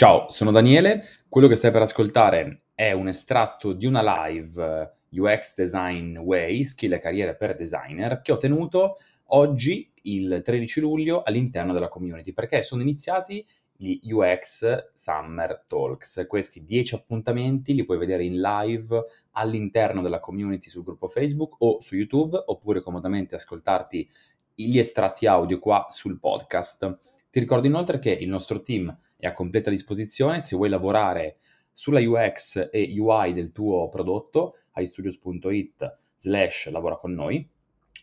Ciao, sono Daniele. Quello che stai per ascoltare è un estratto di una live eh, UX Design Way, skill e carriere per designer, che ho tenuto oggi, il 13 luglio, all'interno della community, perché sono iniziati gli UX Summer Talks. Questi 10 appuntamenti li puoi vedere in live all'interno della community sul gruppo Facebook o su YouTube, oppure comodamente ascoltarti gli estratti audio qua sul podcast. Ti ricordo inoltre che il nostro team è a completa disposizione se vuoi lavorare sulla UX e UI del tuo prodotto, istudios.it slash lavora con noi,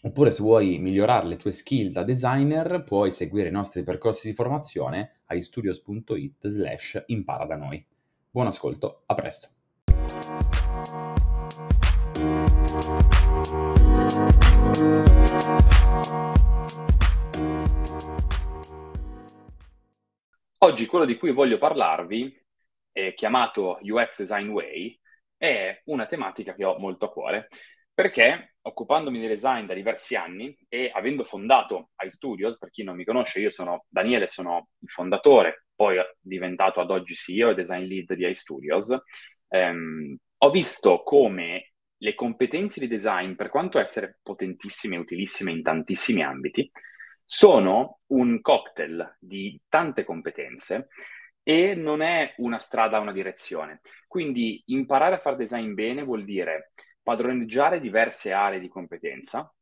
oppure se vuoi migliorare le tue skill da designer puoi seguire i nostri percorsi di formazione a istudios.it slash impara da noi. Buon ascolto, a presto! Oggi quello di cui voglio parlarvi, eh, chiamato UX Design Way, è una tematica che ho molto a cuore, perché occupandomi di design da diversi anni e avendo fondato iStudios, per chi non mi conosce, io sono Daniele, sono il fondatore, poi diventato ad oggi CEO e design lead di iStudios, ehm, ho visto come le competenze di design, per quanto essere potentissime e utilissime in tantissimi ambiti, sono un cocktail di tante competenze e non è una strada, una direzione. Quindi imparare a fare design bene vuol dire padroneggiare diverse aree di competenza,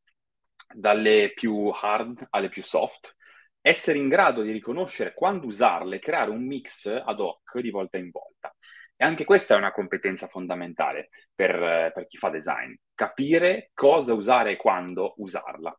dalle più hard alle più soft, essere in grado di riconoscere quando usarle, creare un mix ad hoc di volta in volta. E anche questa è una competenza fondamentale per, per chi fa design, capire cosa usare e quando usarla.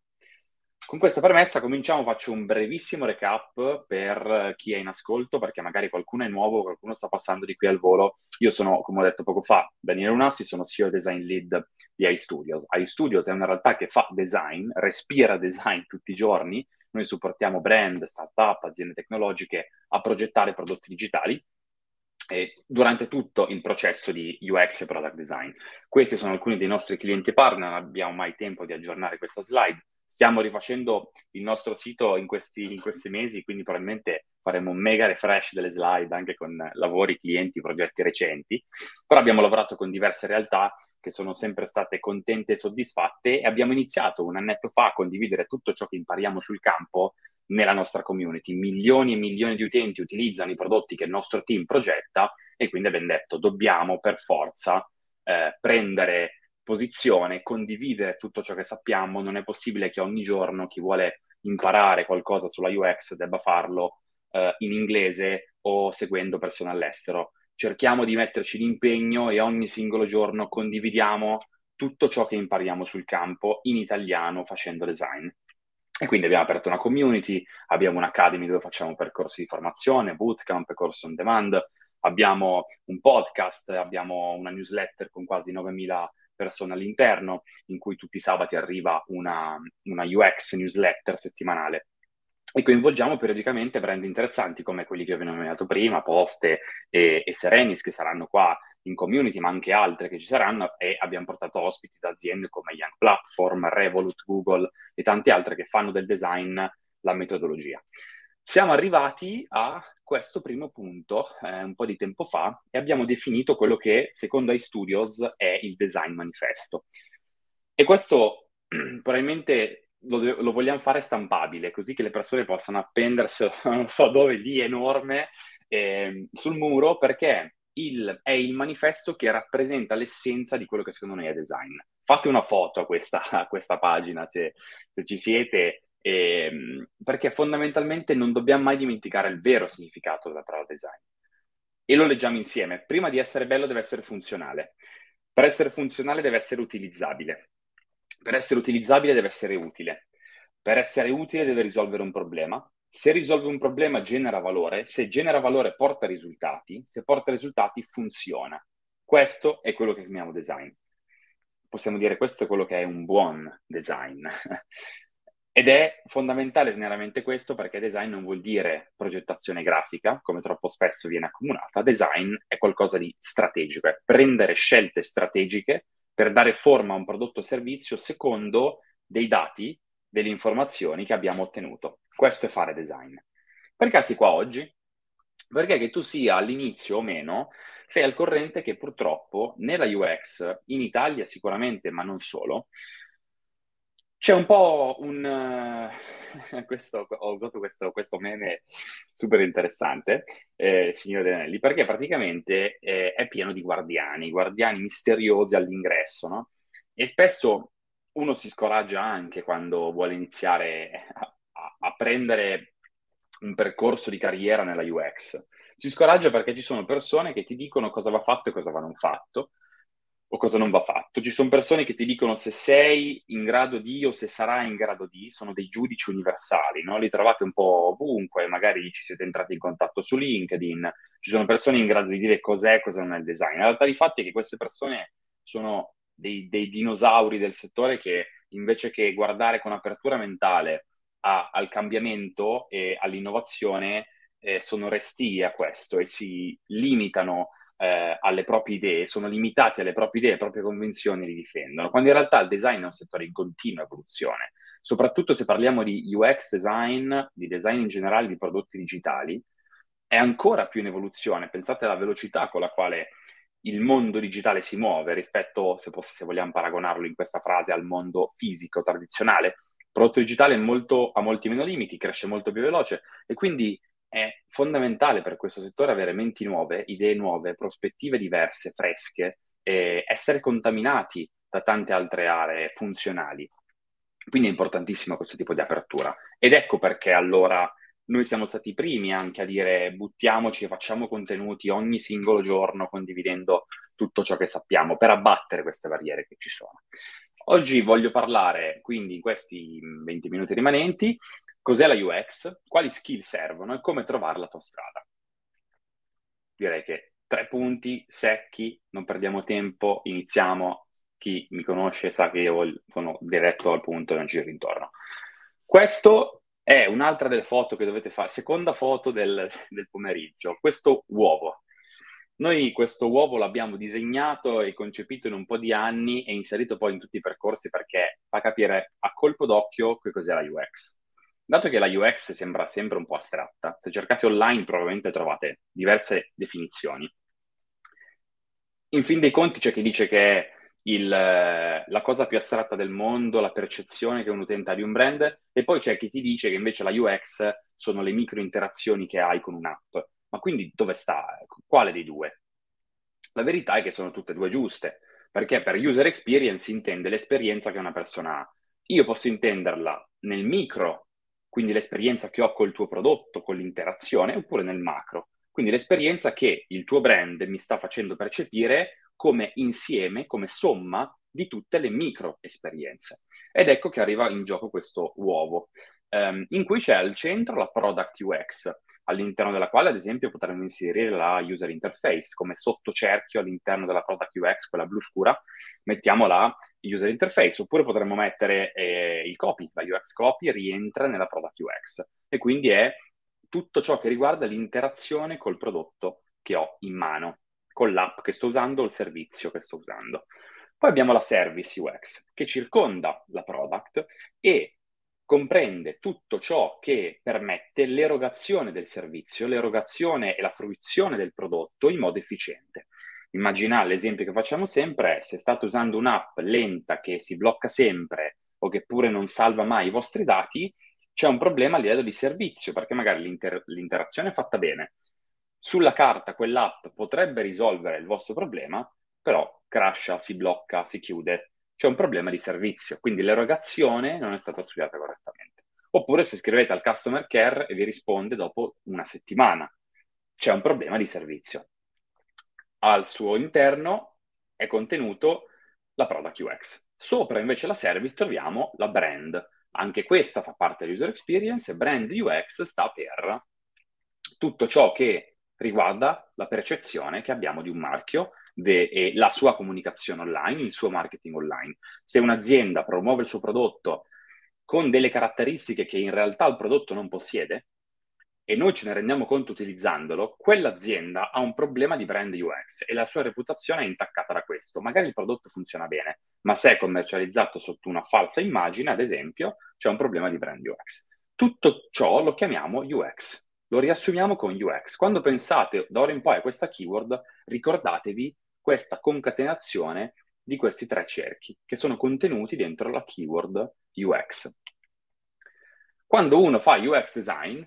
Con questa premessa cominciamo, faccio un brevissimo recap per chi è in ascolto, perché magari qualcuno è nuovo, qualcuno sta passando di qui al volo. Io sono, come ho detto poco fa, Daniele Lunassi, sono CEO Design Lead di iStudios. iStudios è una realtà che fa design, respira design tutti i giorni. Noi supportiamo brand, startup, aziende tecnologiche a progettare prodotti digitali e durante tutto il processo di UX e product design. Questi sono alcuni dei nostri clienti partner, non abbiamo mai tempo di aggiornare questa slide Stiamo rifacendo il nostro sito in questi, in questi mesi, quindi probabilmente faremo un mega refresh delle slide anche con lavori, clienti, progetti recenti. Però abbiamo lavorato con diverse realtà che sono sempre state contente e soddisfatte e abbiamo iniziato un annetto fa a condividere tutto ciò che impariamo sul campo nella nostra community. Milioni e milioni di utenti utilizzano i prodotti che il nostro team progetta e quindi abbiamo detto dobbiamo per forza eh, prendere posizione, condividere tutto ciò che sappiamo, non è possibile che ogni giorno chi vuole imparare qualcosa sulla UX debba farlo eh, in inglese o seguendo persone all'estero. Cerchiamo di metterci l'impegno e ogni singolo giorno condividiamo tutto ciò che impariamo sul campo in italiano facendo design. E quindi abbiamo aperto una community, abbiamo un'academy dove facciamo percorsi di formazione, bootcamp, corso on demand, abbiamo un podcast, abbiamo una newsletter con quasi 9000 persone all'interno, in cui tutti i sabati arriva una, una UX newsletter settimanale e coinvolgiamo periodicamente brand interessanti come quelli che vi ho nominato prima, Poste e, e, Serenis che saranno qua in community, ma anche altre che ci saranno e abbiamo portato ospiti da aziende come Young Platform, Revolut, Google e tante altre che fanno del design la metodologia. Siamo arrivati a questo primo punto eh, un po' di tempo fa e abbiamo definito quello che secondo iStudios è il design manifesto. E questo probabilmente lo, lo, vogliamo fare stampabile, così che le persone possano appenderselo, non so dove, lì enorme, eh, sul muro, perché il, è il manifesto che rappresenta l'essenza di quello che secondo noi è design. Fate una foto a questa, a questa pagina se, se ci siete e, ehm, perché fondamentalmente non dobbiamo mai dimenticare il vero significato della parola design. E lo leggiamo insieme. Prima di essere bello deve essere funzionale. Per essere funzionale deve essere utilizzabile. Per essere utilizzabile deve essere utile. Per essere utile deve risolvere un problema. Se risolve un problema genera valore, se genera valore porta risultati, se porta risultati funziona. Questo è quello che chiamiamo design. Possiamo dire questo è quello che è un buon design. Ed è fondamentale generalmente questo perché design non vuol dire progettazione grafica, come troppo spesso viene accomunata. Design è qualcosa di strategico, è prendere scelte strategiche per dare forma a un prodotto o servizio secondo dei dati, delle informazioni che abbiamo ottenuto. Questo è fare design. Perché sei qua oggi? Perché che tu sia all'inizio o meno, sei al corrente che purtroppo nella UX, in Italia sicuramente, ma non solo, c'è un po' un... Uh, questo, ho usato questo, questo, meme super interessante, eh, signore Denelli, perché praticamente eh, è pieno di guardiani, guardiani misteriosi all'ingresso, no? E spesso uno si scoraggia anche quando vuole iniziare a, a, a prendere un percorso di carriera nella UX. Si scoraggia perché ci sono persone che ti dicono cosa va fatto e cosa va non fatto, o cosa non va fatto. Ci sono persone che ti dicono se sei in grado di o se sarai in grado di, sono dei giudici universali, no? Li trovate un po' ovunque, magari ci siete entrati in contatto su LinkedIn, ci sono persone in grado di dire cos'è e cosa non è il design. La realtà di fatti è che queste persone sono dei, dei dinosauri del settore che invece che guardare con apertura mentale a, al cambiamento e all'innovazione, eh, sono restii a questo e si limitano eh, alle proprie idee, sono limitati alle proprie idee, alle proprie convinzioni e li difendono, quando in realtà il design è un settore in continua evoluzione, soprattutto se parliamo di UX design, di design in generale di prodotti digitali, è ancora più in evoluzione. Pensate alla velocità con la quale il mondo digitale si muove rispetto, se, posso, se vogliamo paragonarlo in questa frase, al mondo fisico tradizionale. Il prodotto digitale molto, ha molti meno limiti, cresce molto più veloce e quindi è fondamentale per questo settore avere menti nuove, idee nuove, prospettive diverse, fresche, e essere contaminati da tante altre aree funzionali. Quindi è importantissimo questo tipo di apertura. Ed ecco perché allora noi siamo stati i primi anche a dire buttiamoci facciamo contenuti ogni singolo giorno condividendo tutto ciò che sappiamo per abbattere queste barriere che ci sono. Oggi voglio parlare quindi in questi 20 minuti rimanenti cos'è la UX, quali skill servono e come trovare la tua strada. Direi che tre punti secchi, non perdiamo tempo, iniziamo. Chi mi conosce sa che io sono diretto al punto e non giro intorno. Questo è un'altra delle foto che dovete fare, seconda foto del, del pomeriggio, questo uovo. Noi questo uovo l'abbiamo disegnato e concepito in un po' di anni e inserito poi in tutti i percorsi perché fa capire a colpo d'occhio che cos'è la UX. Dato che la UX sembra sempre un po' astratta, se cercate online probabilmente trovate diverse definizioni. In fin dei conti c'è chi dice che il, la cosa più astratta del mondo, la percezione che un utente ha di un brand, e poi c'è chi ti dice che invece la UX sono le micro interazioni che hai con un'app. Ma quindi dove sta? Quale dei due? La verità è che sono tutte e due giuste, perché per user experience si intende l'esperienza che una persona ha. Io posso intenderla nel micro quindi l'esperienza che ho col tuo prodotto, con l'interazione, oppure nel macro. Quindi l'esperienza che il tuo brand mi sta facendo percepire come insieme, come somma di tutte le micro esperienze. Ed ecco che arriva in gioco questo uovo, um, in cui c'è al centro la product UX, all'interno della quale, ad esempio, potremmo inserire la user interface come sottocerchio all'interno della product UX, quella blu scura, mettiamo la user interface, oppure potremmo mettere eh, il copy, la UX copy rientra nella product UX e quindi è tutto ciò che riguarda l'interazione col prodotto che ho in mano, con l'app che sto usando o il servizio che sto usando. Poi abbiamo la service UX che circonda la product e comprende tutto ciò che permette l'erogazione del servizio, l'erogazione e la fruizione del prodotto in modo efficiente. Immaginate l'esempio che facciamo sempre se state usando un'app lenta che si blocca sempre o che pure non salva mai i vostri dati, c'è un problema a livello di servizio perché magari l'inter- l'interazione è fatta bene. Sulla carta quell'app potrebbe risolvere il vostro problema, però crasha, si blocca, si chiude c'è un problema di servizio, quindi l'erogazione non è stata studiata correttamente. Oppure se scrivete al customer care e vi risponde dopo una settimana, c'è un problema di servizio. Al suo interno è contenuto la product UX. Sopra invece la service troviamo la brand. Anche questa fa parte dell'user experience e brand UX sta per tutto ciò che riguarda la percezione che abbiamo di un marchio de, la sua comunicazione online, il suo marketing online. Se un'azienda promuove il suo prodotto con delle caratteristiche che in realtà il prodotto non possiede, e noi ce ne rendiamo conto utilizzandolo, quell'azienda ha un problema di brand UX e la sua reputazione è intaccata da questo. Magari il prodotto funziona bene, ma se è commercializzato sotto una falsa immagine, ad esempio, c'è un problema di brand UX. Tutto ciò lo chiamiamo UX. lo riassumiamo con UX. Quando pensate da ora in poi a questa keyword, ricordatevi questa concatenazione di questi tre cerchi che sono contenuti dentro la keyword UX. Quando uno fa UX design,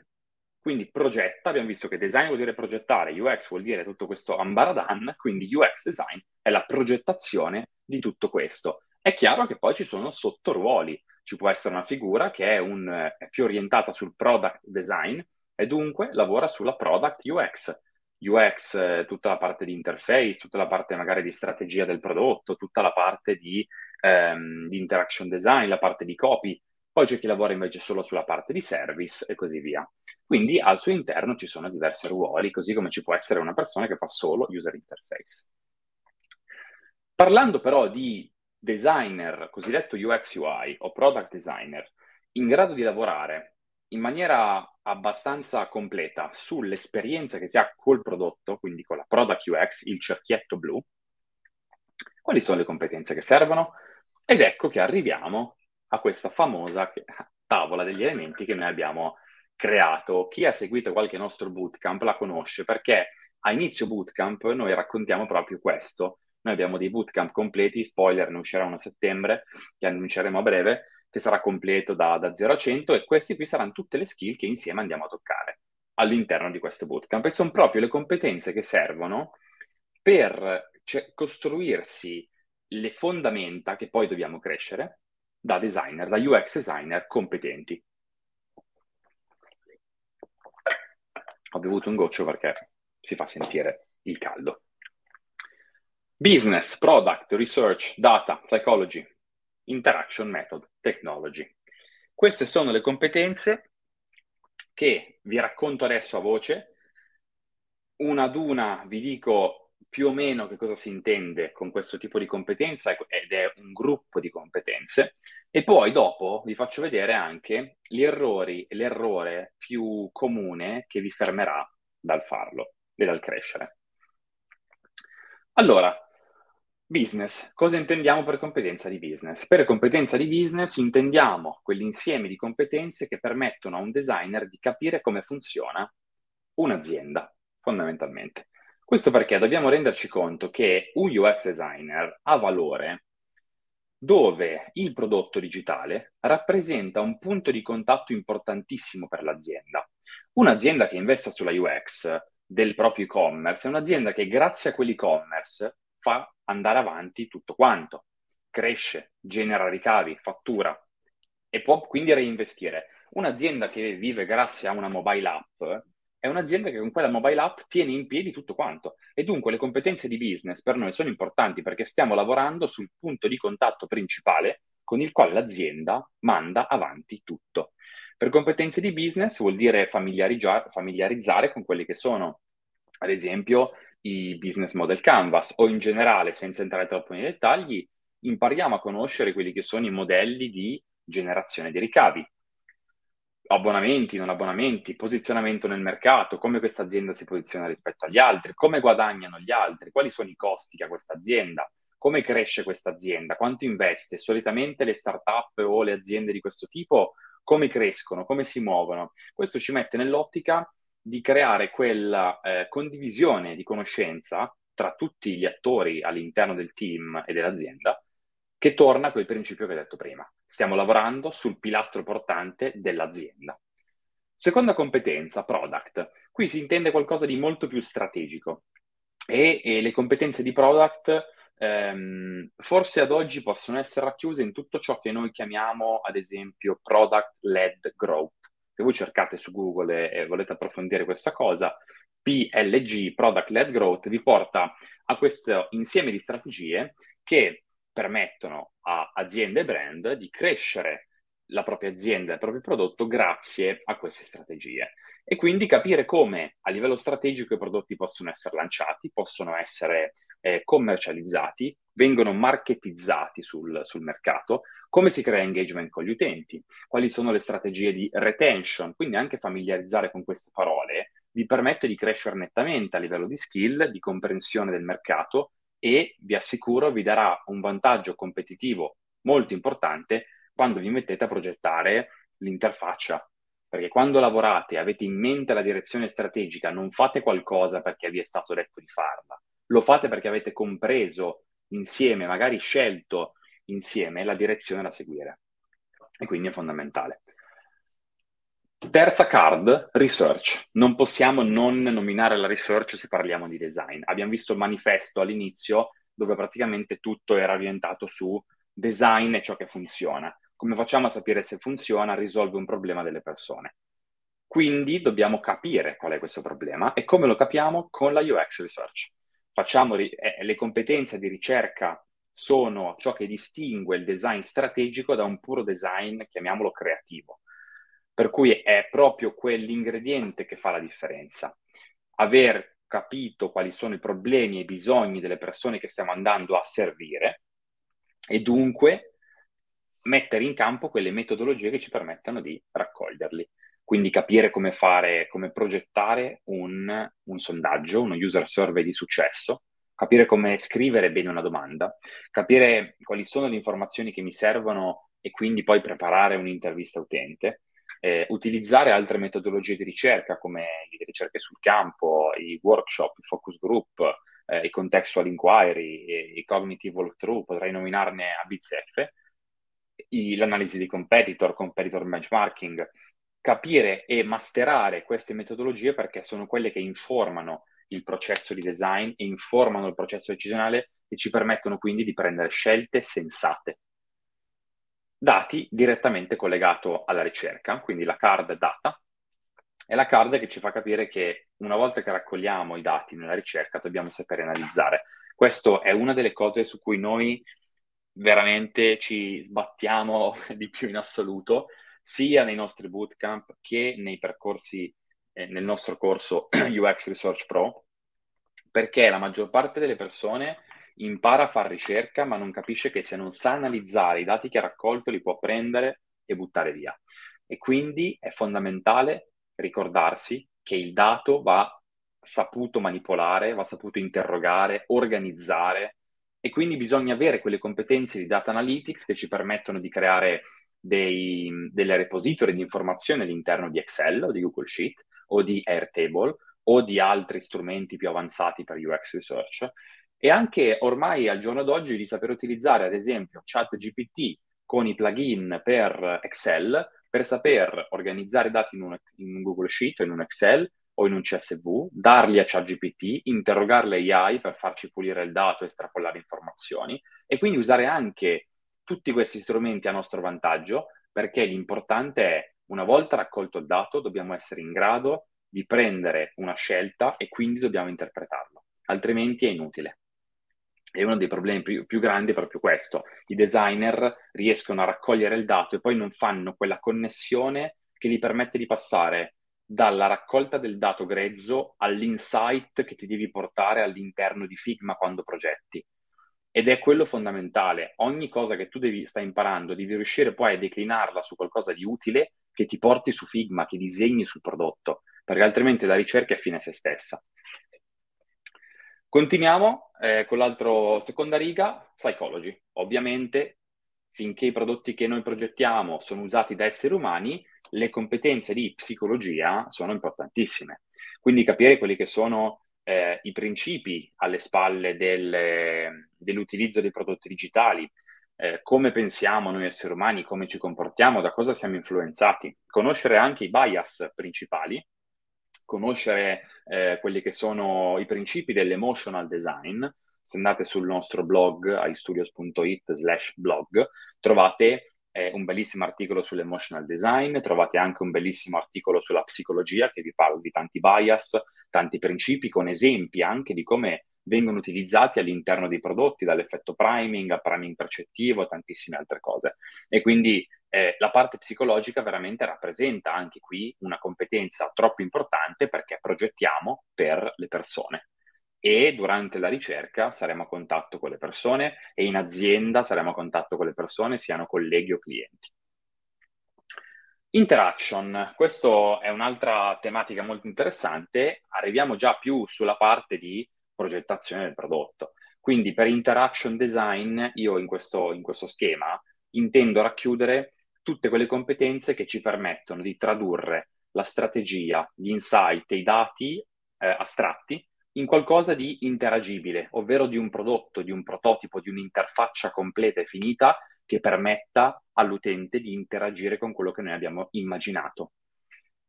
quindi progetta, abbiamo visto che design vuol dire progettare, UX vuol dire tutto questo ambaradan, quindi UX design è la progettazione di tutto questo. È chiaro che poi ci sono sottoruoli, ci può essere una figura che è, un, è più orientata sul product design e dunque lavora sulla product UX. UX, eh, tutta la parte di interface, tutta la parte magari di strategia del prodotto, tutta la parte di, ehm, di interaction design, la parte di copy, poi c'è chi lavora invece solo sulla parte di service e così via. Quindi al suo interno ci sono diversi ruoli, così come ci può essere una persona che fa solo user interface. Parlando però di designer, cosiddetto UX UI o product designer, in grado di lavorare in maniera abbastanza completa sull'esperienza che si ha col prodotto, quindi con la product UX, il cerchietto blu, quali sono le competenze che servono? Ed ecco che arriviamo a questa famosa tavola degli elementi che noi abbiamo creato. Chi ha seguito qualche nostro bootcamp la conosce perché a inizio bootcamp noi raccontiamo proprio questo. Noi abbiamo dei bootcamp completi, spoiler, ne uscirà uno a settembre, che annunceremo a breve, che sarà completo da, da 0 a 100 e questi qui saranno tutte le skill che insieme andiamo a toccare all'interno di questo bootcamp e sono proprio le competenze che servono per cioè, costruirsi le fondamenta che poi dobbiamo crescere da designer, da UX designer competenti. Ho bevuto un goccio perché si fa sentire il caldo. Business, product, research, data, psychology, interaction method, technology. Queste sono le competenze che vi racconto adesso a voce. Una ad una vi dico più o meno che cosa si intende con questo tipo di competenza ed è un gruppo di competenze e poi dopo vi faccio vedere anche gli errori l'errore più comune che vi fermerà dal farlo e dal crescere. Allora, business. Cosa intendiamo per competenza di business? Per competenza di business intendiamo quell'insieme di competenze che permettono a un designer di capire come funziona un'azienda, fondamentalmente. Questo perché dobbiamo renderci conto che un UX designer ha valore dove il prodotto digitale rappresenta un punto di contatto importantissimo per l'azienda. Un'azienda che investa sulla UX del proprio e-commerce è un'azienda che grazie a quell'e-commerce fa andare avanti tutto quanto, cresce, genera ricavi, fattura e può quindi reinvestire. Un'azienda che vive grazie a una mobile app è un'azienda che con quella mobile app tiene in piedi tutto quanto. E dunque le competenze di business per noi sono importanti perché stiamo lavorando sul punto di contatto principale con il quale l'azienda manda avanti tutto. Per competenze di business vuol dire familiarizzare con quelli che sono, ad esempio, i business model canvas o in generale, senza entrare troppo nei dettagli, impariamo a conoscere quelli che sono i modelli di generazione di ricavi, abbonamenti, non abbonamenti, posizionamento nel mercato, come questa azienda si posiziona rispetto agli altri, come guadagnano gli altri, quali sono i costi che ha questa azienda, come cresce questa azienda, quanto investe. Solitamente le start-up o le aziende di questo tipo come crescono, come si muovono. Questo ci mette nell'ottica di creare quella eh, condivisione di conoscenza tra tutti gli attori all'interno del team e dell'azienda che torna a quel principio che ho detto prima. Stiamo lavorando sul pilastro portante dell'azienda. Seconda competenza, product. Qui si intende qualcosa di molto più strategico e, e le competenze di product ehm, forse ad oggi possono essere racchiuse in tutto ciò che noi chiamiamo, ad esempio, product-led growth. Se voi cercate su Google e, e volete approfondire questa cosa, PLG, Product-Led Growth, vi porta a questo insieme di strategie che permettono a aziende e brand di crescere la propria azienda il proprio prodotto grazie a queste strategie. E quindi capire come a livello strategico i prodotti possono essere lanciati, possono essere eh, commercializzati, vengono marketizzati sul, sul mercato, come si crea engagement con gli utenti, quali sono le strategie di retention, quindi anche familiarizzare con queste parole vi permette di crescere nettamente a livello di skill, di comprensione del mercato e vi assicuro vi darà un vantaggio competitivo molto importante quando vi mettete a progettare l'interfaccia. perché quando lavorate e avete in mente la direzione strategica, non fate qualcosa perché vi è stato detto di farla, lo fate perché avete compreso insieme, magari scelto insieme la direzione da seguire. E quindi è fondamentale. Terza card, research. Non possiamo non nominare la research se parliamo di design. Abbiamo visto il manifesto all'inizio dove praticamente tutto era orientato su design e ciò che funziona. Come facciamo a sapere se funziona? Risolve un problema delle persone. Quindi dobbiamo capire qual è questo problema e come lo capiamo? Con la UX Research. Facciamo ri- eh, le competenze di ricerca sono ciò che distingue il design strategico da un puro design, chiamiamolo creativo. Per cui è proprio quell'ingrediente che fa la differenza. Aver capito quali sono i problemi e i bisogni delle persone che stiamo andando a servire e dunque mettere in campo quelle metodologie che ci permettano di raccoglierli. Quindi capire come fare, come progettare un, un sondaggio, uno user survey di successo, capire come scrivere bene una domanda, capire quali sono le informazioni che mi servono e quindi poi preparare un'intervista utente, eh, utilizzare altre metodologie di ricerca come le ricerche sul campo, i workshop, i focus group, eh, i contextual inquiry, i cognitive walkthrough, potrei nominarne a bizzeffe, l'analisi di competitor, competitor benchmarking, capire e masterare queste metodologie perché sono quelle che informano il processo di design e informano il processo decisionale e ci permettono quindi di prendere scelte sensate. Dati direttamente collegato alla ricerca, quindi la card data è la card che ci fa capire che una volta che raccogliamo i dati nella ricerca dobbiamo sapere analizzare. Questa è una delle cose su cui noi veramente ci sbattiamo di più in assoluto, sia nei nostri bootcamp che nei percorsi, eh, nel nostro corso UX Research Pro, perché la maggior parte delle persone impara a fare ricerca, ma non capisce che se non sa analizzare i dati che ha raccolto li può prendere e buttare via. E quindi è fondamentale ricordarsi che il dato va saputo manipolare, va saputo interrogare, organizzare e quindi bisogna avere quelle competenze di data analytics che ci permettono di creare dei, delle repository di informazione all'interno di Excel o di Google Sheet o di Airtable o di altri strumenti più avanzati per UX Research. E anche ormai al giorno d'oggi di saper utilizzare ad esempio ChatGPT con i plugin per Excel per saper organizzare dati in un, in un Google Sheet o in un Excel o in un CSV, darli a ChatGPT, interrogarle AI per farci pulire il dato estrapolare informazioni e quindi usare anche tutti questi strumenti a nostro vantaggio perché l'importante è, una volta raccolto il dato, dobbiamo essere in grado di prendere una scelta e quindi dobbiamo interpretarlo, altrimenti è inutile. E uno dei problemi più, più grandi è proprio questo. I designer riescono a raccogliere il dato e poi non fanno quella connessione che gli permette di passare dalla raccolta del dato grezzo all'insight che ti devi portare all'interno di Figma quando progetti. Ed è quello fondamentale. Ogni cosa che tu devi, stai imparando, devi riuscire poi a declinarla su qualcosa di utile che ti porti su Figma, che disegni sul prodotto, perché altrimenti la ricerca è fine a se stessa. Continuiamo eh, con l'altra seconda riga, psychology. Ovviamente, finché i prodotti che noi progettiamo sono usati da esseri umani, le competenze di psicologia sono importantissime. Quindi capire quelli che sono eh, i principi alle spalle del, dell'utilizzo dei prodotti digitali, eh, come pensiamo noi esseri umani, come ci comportiamo, da cosa siamo influenzati, conoscere anche i bias principali, conoscere eh, quelli che sono i principi dell'emotional design. Se andate sul nostro blog, aistudios.it slash blog, trovate eh, un bellissimo articolo sull'emotional design, trovate anche un bellissimo articolo sulla psicologia che vi parla di tanti bias, tanti principi, con esempi anche di come vengono utilizzati all'interno dei prodotti, dall'effetto priming al priming percettivo e tantissime altre cose. E quindi eh, la parte psicologica veramente rappresenta anche qui una competenza troppo importante perché progettiamo per le persone e durante la ricerca saremo a contatto con le persone e in azienda saremo a contatto con le persone, siano colleghi o clienti. Interaction, questa è un'altra tematica molto interessante, arriviamo già più sulla parte di progettazione del prodotto. Quindi per interaction design io in questo, in questo schema intendo racchiudere tutte quelle competenze che ci permettono di tradurre la strategia, gli insight i dati eh, astratti in qualcosa di interagibile, ovvero di un prodotto, di un prototipo, di un'interfaccia completa e finita che permetta all'utente di interagire con quello che noi abbiamo immaginato.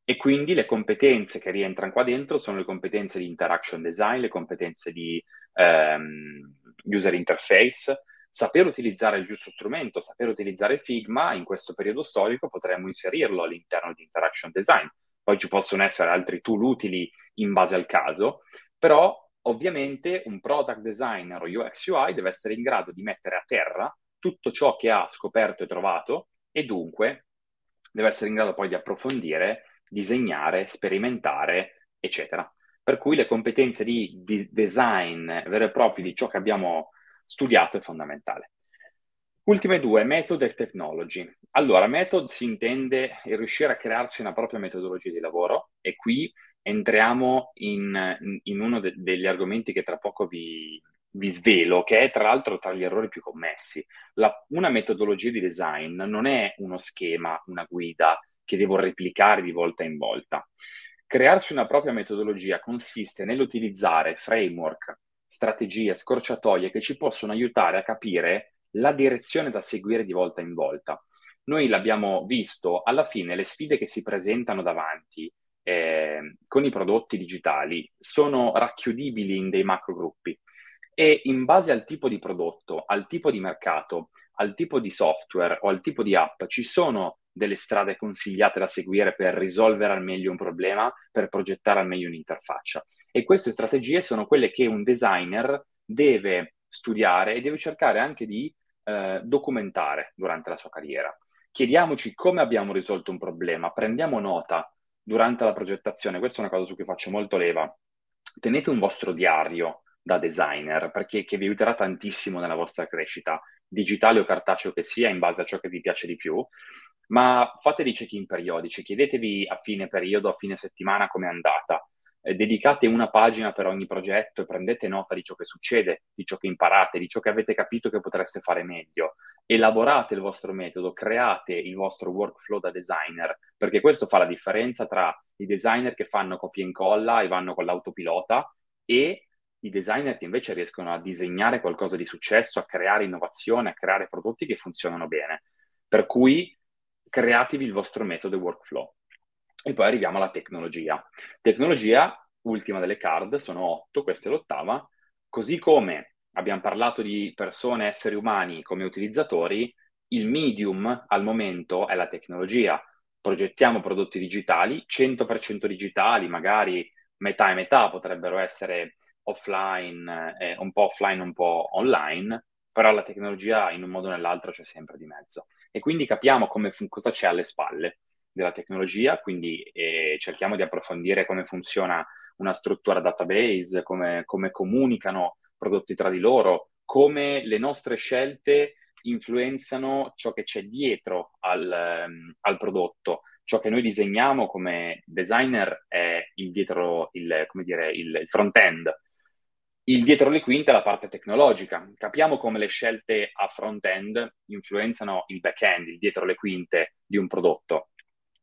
E quindi le competenze che rientrano qua dentro sono le competenze di interaction design, le competenze di ehm, user interface, saper utilizzare il giusto strumento, saper utilizzare Figma, in questo periodo storico potremmo inserirlo all'interno di interaction design. Poi ci possono essere altri tool utili in base al caso, però ovviamente un product designer o UX UI deve essere in grado di mettere a terra tutto ciò che ha scoperto e trovato e dunque deve essere in grado poi di approfondire, disegnare, sperimentare, eccetera. Per cui le competenze di, di design vero e proprio di ciò che abbiamo studiato è fondamentale. Ultime due, method e technology. Allora, method si intende il riuscire a crearsi una propria metodologia di lavoro e qui entriamo in, in uno de- degli argomenti che tra poco vi, vi svelo, che è tra l'altro tra gli errori più commessi. La, una metodologia di design non è uno schema, una guida che devo replicare di volta in volta. Crearsi una propria metodologia consiste nell'utilizzare framework, strategie, scorciatoie che ci possono aiutare a capire la direzione da seguire di volta in volta. Noi l'abbiamo visto, alla fine le sfide che si presentano davanti eh, con i prodotti digitali sono racchiudibili in dei macro gruppi e in base al tipo di prodotto, al tipo di mercato, al tipo di software o al tipo di app ci sono delle strade consigliate da seguire per risolvere al meglio un problema, per progettare al meglio un'interfaccia. E queste strategie sono quelle che un designer deve studiare e deve cercare anche di eh, documentare durante la sua carriera. Chiediamoci come abbiamo risolto un problema, prendiamo nota durante la progettazione, questa è una cosa su cui faccio molto leva. Tenete un vostro diario da designer perché vi aiuterà tantissimo nella vostra crescita, digitale o cartaceo che sia, in base a ciò che vi piace di più. Ma fate dei check-in periodici, chiedetevi a fine periodo, a fine settimana come è andata eh, dedicate una pagina per ogni progetto e prendete nota di ciò che succede, di ciò che imparate, di ciò che avete capito che potreste fare meglio. Elaborate il vostro metodo, create il vostro workflow da designer, perché questo fa la differenza tra i designer che fanno copia e incolla e vanno con l'autopilota e i designer che invece riescono a disegnare qualcosa di successo, a creare innovazione, a creare prodotti che funzionano bene. Per cui createvi il vostro metodo e workflow. E poi arriviamo alla tecnologia. Tecnologia, ultima delle card, sono otto, questa è l'ottava. Così come abbiamo parlato di persone, esseri umani come utilizzatori, il medium al momento è la tecnologia. Progettiamo prodotti digitali, 100% digitali, magari metà e metà potrebbero essere offline, eh, un po' offline, un po' online, però la tecnologia in un modo o nell'altro c'è sempre di mezzo. E quindi capiamo come, cosa c'è alle spalle della tecnologia, quindi eh, cerchiamo di approfondire come funziona una struttura database, come, come comunicano prodotti tra di loro, come le nostre scelte influenzano ciò che c'è dietro al, um, al, prodotto. Ciò che noi disegniamo come designer è il dietro, il, come dire, il, il front-end. Il dietro le quinte è la parte tecnologica. Capiamo come le scelte a front-end influenzano il back-end, il dietro le quinte di un prodotto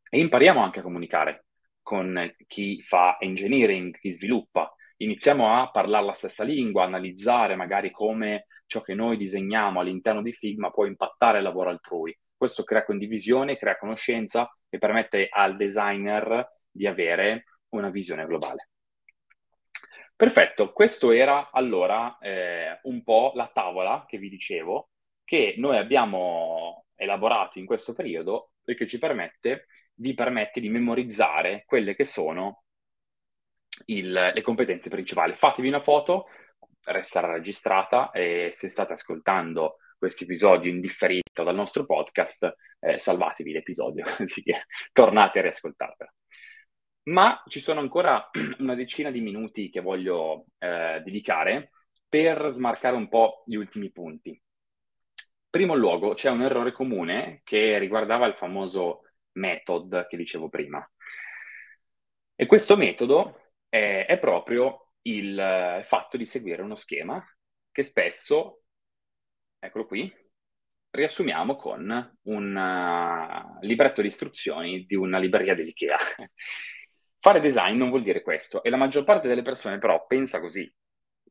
e impariamo anche a comunicare con chi fa engineering, chi sviluppa. Iniziamo a parlare la stessa lingua, analizzare magari come ciò che noi disegniamo all'interno di Figma può impattare il lavoro altrui. Questo crea condivisione, crea conoscenza e permette al designer di avere una visione globale. Perfetto, questo era allora eh, un po' la tavola che vi dicevo che noi abbiamo elaborato in questo periodo e che ci permette vi permette di memorizzare quelle che sono il, le competenze principali. Fatevi una foto, resterà registrata e se state ascoltando questo episodio indifferito dal nostro podcast, eh, salvatevi l'episodio, così che tornate a riascoltarvelo. Ma ci sono ancora una decina di minuti che voglio eh, dedicare per smarcare un po' gli ultimi punti. Primo luogo, c'è un errore comune che riguardava il famoso method che dicevo prima. E questo metodo è, è proprio il fatto di seguire uno schema che spesso, eccolo qui, riassumiamo con un uh, libretto di istruzioni di una libreria dell'IKEA. Fare design non vuol dire questo e la maggior parte delle persone però pensa così.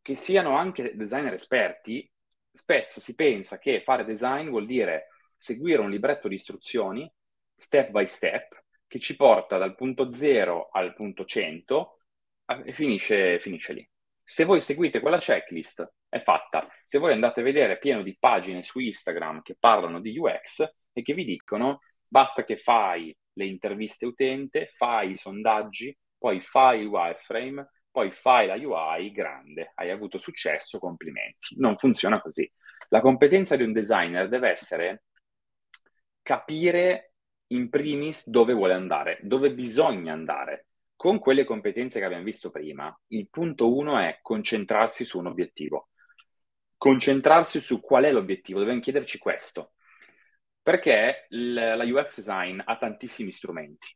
Che siano anche designer esperti, spesso si pensa che fare design vuol dire seguire un libretto di istruzioni step by step che ci porta dal punto 0 al punto 100 e finisce, finisce lì. Se voi seguite quella checklist, è fatta. Se voi andate a vedere pieno di pagine su Instagram che parlano di UX e che vi dicono basta che fai le interviste utente, fai i sondaggi, poi fai il wireframe, poi fai la UI, grande, hai avuto successo, complimenti. Non funziona così. La competenza di un designer deve essere capire in primis dove vuole andare, dove bisogna andare. Con quelle competenze che abbiamo visto prima, il punto uno è concentrarsi su un obiettivo. Concentrarsi su qual è l'obiettivo, dobbiamo chiederci questo. Perché la UX design ha tantissimi strumenti.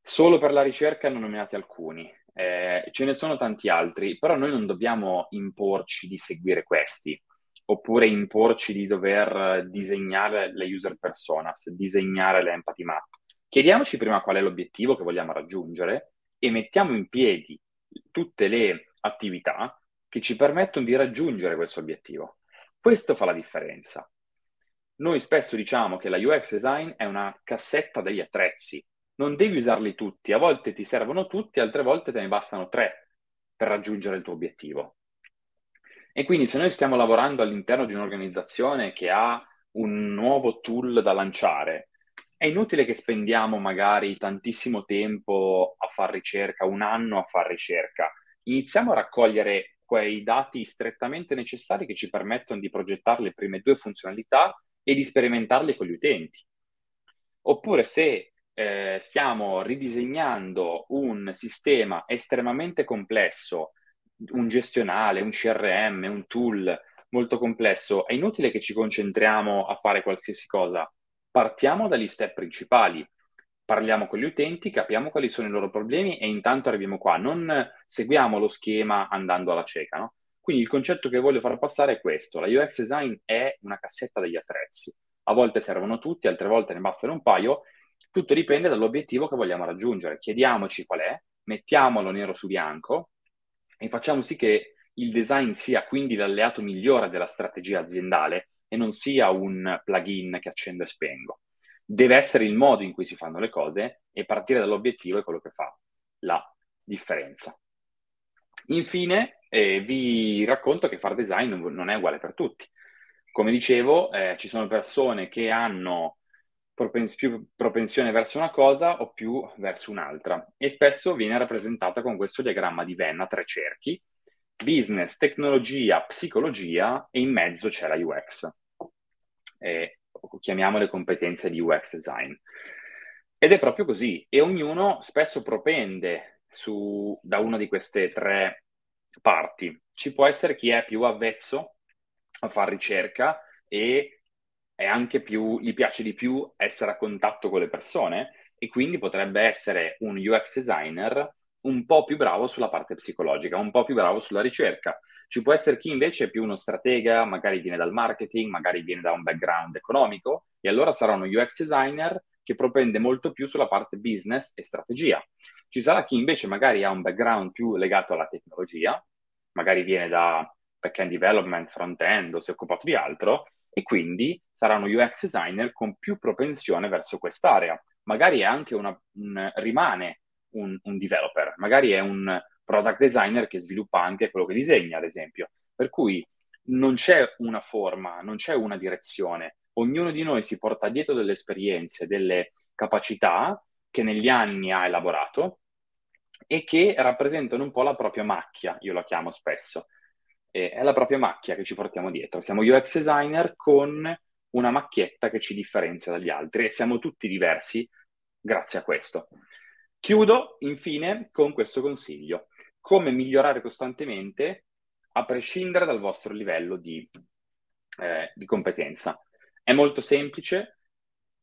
Solo per la ricerca ho nominati alcuni, eh, ce ne sono tanti altri, però noi non dobbiamo imporci di seguire questi oppure imporci di dover disegnare le user personas, disegnare le empathy map. Chiediamoci prima qual è l'obiettivo che vogliamo raggiungere e mettiamo in piedi tutte le attività che ci permettono di raggiungere questo obiettivo. Questo fa la differenza. Noi spesso diciamo che la UX design è una cassetta degli attrezzi. Non devi usarli tutti, a volte ti servono tutti, altre volte te ne bastano tre per raggiungere il tuo obiettivo. E quindi se noi stiamo lavorando all'interno di un'organizzazione che ha un nuovo tool da lanciare, è inutile che spendiamo magari tantissimo tempo a fare ricerca, un anno a fare ricerca. Iniziamo a raccogliere quei dati strettamente necessari che ci permettono di progettare le prime due funzionalità e di sperimentarle con gli utenti. Oppure se eh, stiamo ridisegnando un sistema estremamente complesso un gestionale, un CRM, un tool molto complesso, è inutile che ci concentriamo a fare qualsiasi cosa. Partiamo dagli step principali, parliamo con gli utenti, capiamo quali sono i loro problemi e intanto arriviamo qua. Non seguiamo lo schema andando alla cieca, no? Quindi il concetto che voglio far passare è questo. La UX design è una cassetta degli attrezzi. A volte servono tutti, altre volte ne bastano un paio. Tutto dipende dall'obiettivo che vogliamo raggiungere. Chiediamoci qual è, mettiamolo nero su bianco, e facciamo sì che il design sia quindi l'alleato migliore della strategia aziendale e non sia un plugin che accendo e spengo. Deve essere il modo in cui si fanno le cose e partire dall'obiettivo è quello che fa la differenza. Infine, eh, vi racconto che fare design non è uguale per tutti. Come dicevo, eh, ci sono persone che hanno propens- più propensione verso una cosa o più verso un'altra e spesso viene rappresentata con questo diagramma di Venn a tre cerchi, business, tecnologia, psicologia e in mezzo c'è la UX. E chiamiamo le competenze di UX design. Ed è proprio così, e ognuno spesso propende su, da una di queste tre parti. Ci può essere chi è più avvezzo a fare ricerca e è anche più, gli piace di più essere a contatto con le persone e quindi potrebbe essere un UX designer un po' più bravo sulla parte psicologica, un po' più bravo sulla ricerca. Ci può essere chi invece è più uno stratega, magari viene dal marketing, magari viene da un background economico e allora sarà uno UX designer che propende molto più sulla parte business e strategia. Ci sarà chi invece magari ha un background più legato alla tecnologia, magari viene da back-end development, front-end o si è occupato di altro e quindi sarà uno UX designer con più propensione verso quest'area. Magari è anche una, un, rimane un, un, developer, magari è un product designer che sviluppa anche quello che disegna, ad esempio. Per cui non c'è una forma, non c'è una direzione. Ognuno di noi si porta dietro delle esperienze, delle capacità che negli anni ha elaborato e che rappresentano un po' la propria macchia, io la chiamo spesso eh, è la propria macchia che ci portiamo dietro. Siamo UX designer con una macchietta che ci differenzia dagli altri e siamo tutti diversi grazie a questo. Chiudo infine con questo consiglio. Come migliorare costantemente a prescindere dal vostro livello di, eh, di competenza. È molto semplice,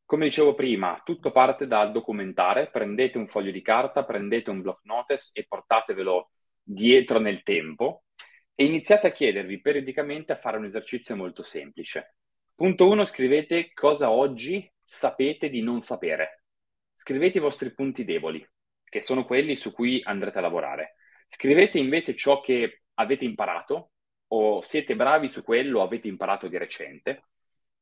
come dicevo prima, tutto parte dal documentare, prendete un foglio di carta, prendete un block notice e portatevelo dietro nel tempo e iniziate a chiedervi periodicamente a fare un esercizio molto semplice. Punto 1, scrivete cosa oggi sapete di non sapere. Scrivete i vostri punti deboli, che sono quelli su cui andrete a lavorare. Scrivete invece ciò che avete imparato o siete bravi su quello avete imparato di recente.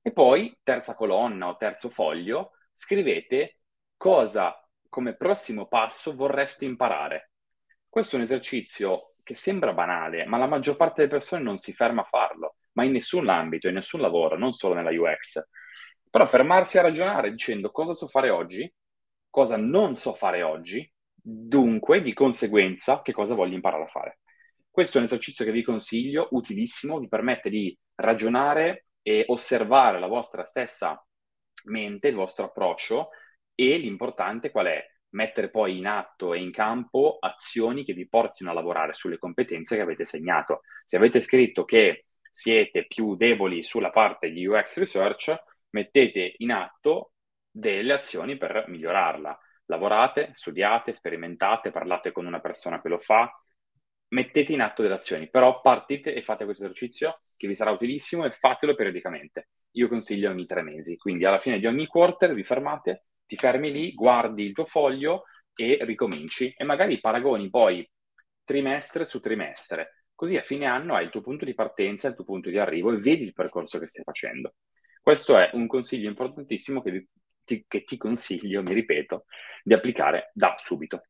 E poi, terza colonna o terzo foglio, scrivete cosa come prossimo passo vorreste imparare. Questo è un esercizio che sembra banale, ma la maggior parte delle persone non si ferma a farlo ma in nessun ambito, in nessun lavoro, non solo nella UX. Però fermarsi a ragionare dicendo cosa so fare oggi, cosa non so fare oggi, dunque, di conseguenza, che cosa voglio imparare a fare. Questo è un esercizio che vi consiglio, utilissimo, vi permette di ragionare e osservare la vostra stessa mente, il vostro approccio e l'importante qual è? Mettere poi in atto e in campo azioni che vi portino a lavorare sulle competenze che avete segnato. Se avete scritto che siete più deboli sulla parte di UX research, mettete in atto delle azioni per migliorarla. Lavorate, studiate, sperimentate, parlate con una persona che lo fa, mettete in atto delle azioni, però partite e fate questo esercizio che vi sarà utilissimo e fatelo periodicamente. Io consiglio ogni tre mesi, quindi alla fine di ogni quarter vi fermate, ti fermi lì, guardi il tuo foglio e ricominci e magari paragoni poi trimestre su trimestre Così a fine anno hai il tuo punto di partenza, il tuo punto di arrivo e vedi il percorso che stai facendo. Questo è un consiglio importantissimo che, ti, che ti consiglio, mi ripeto, di applicare da subito.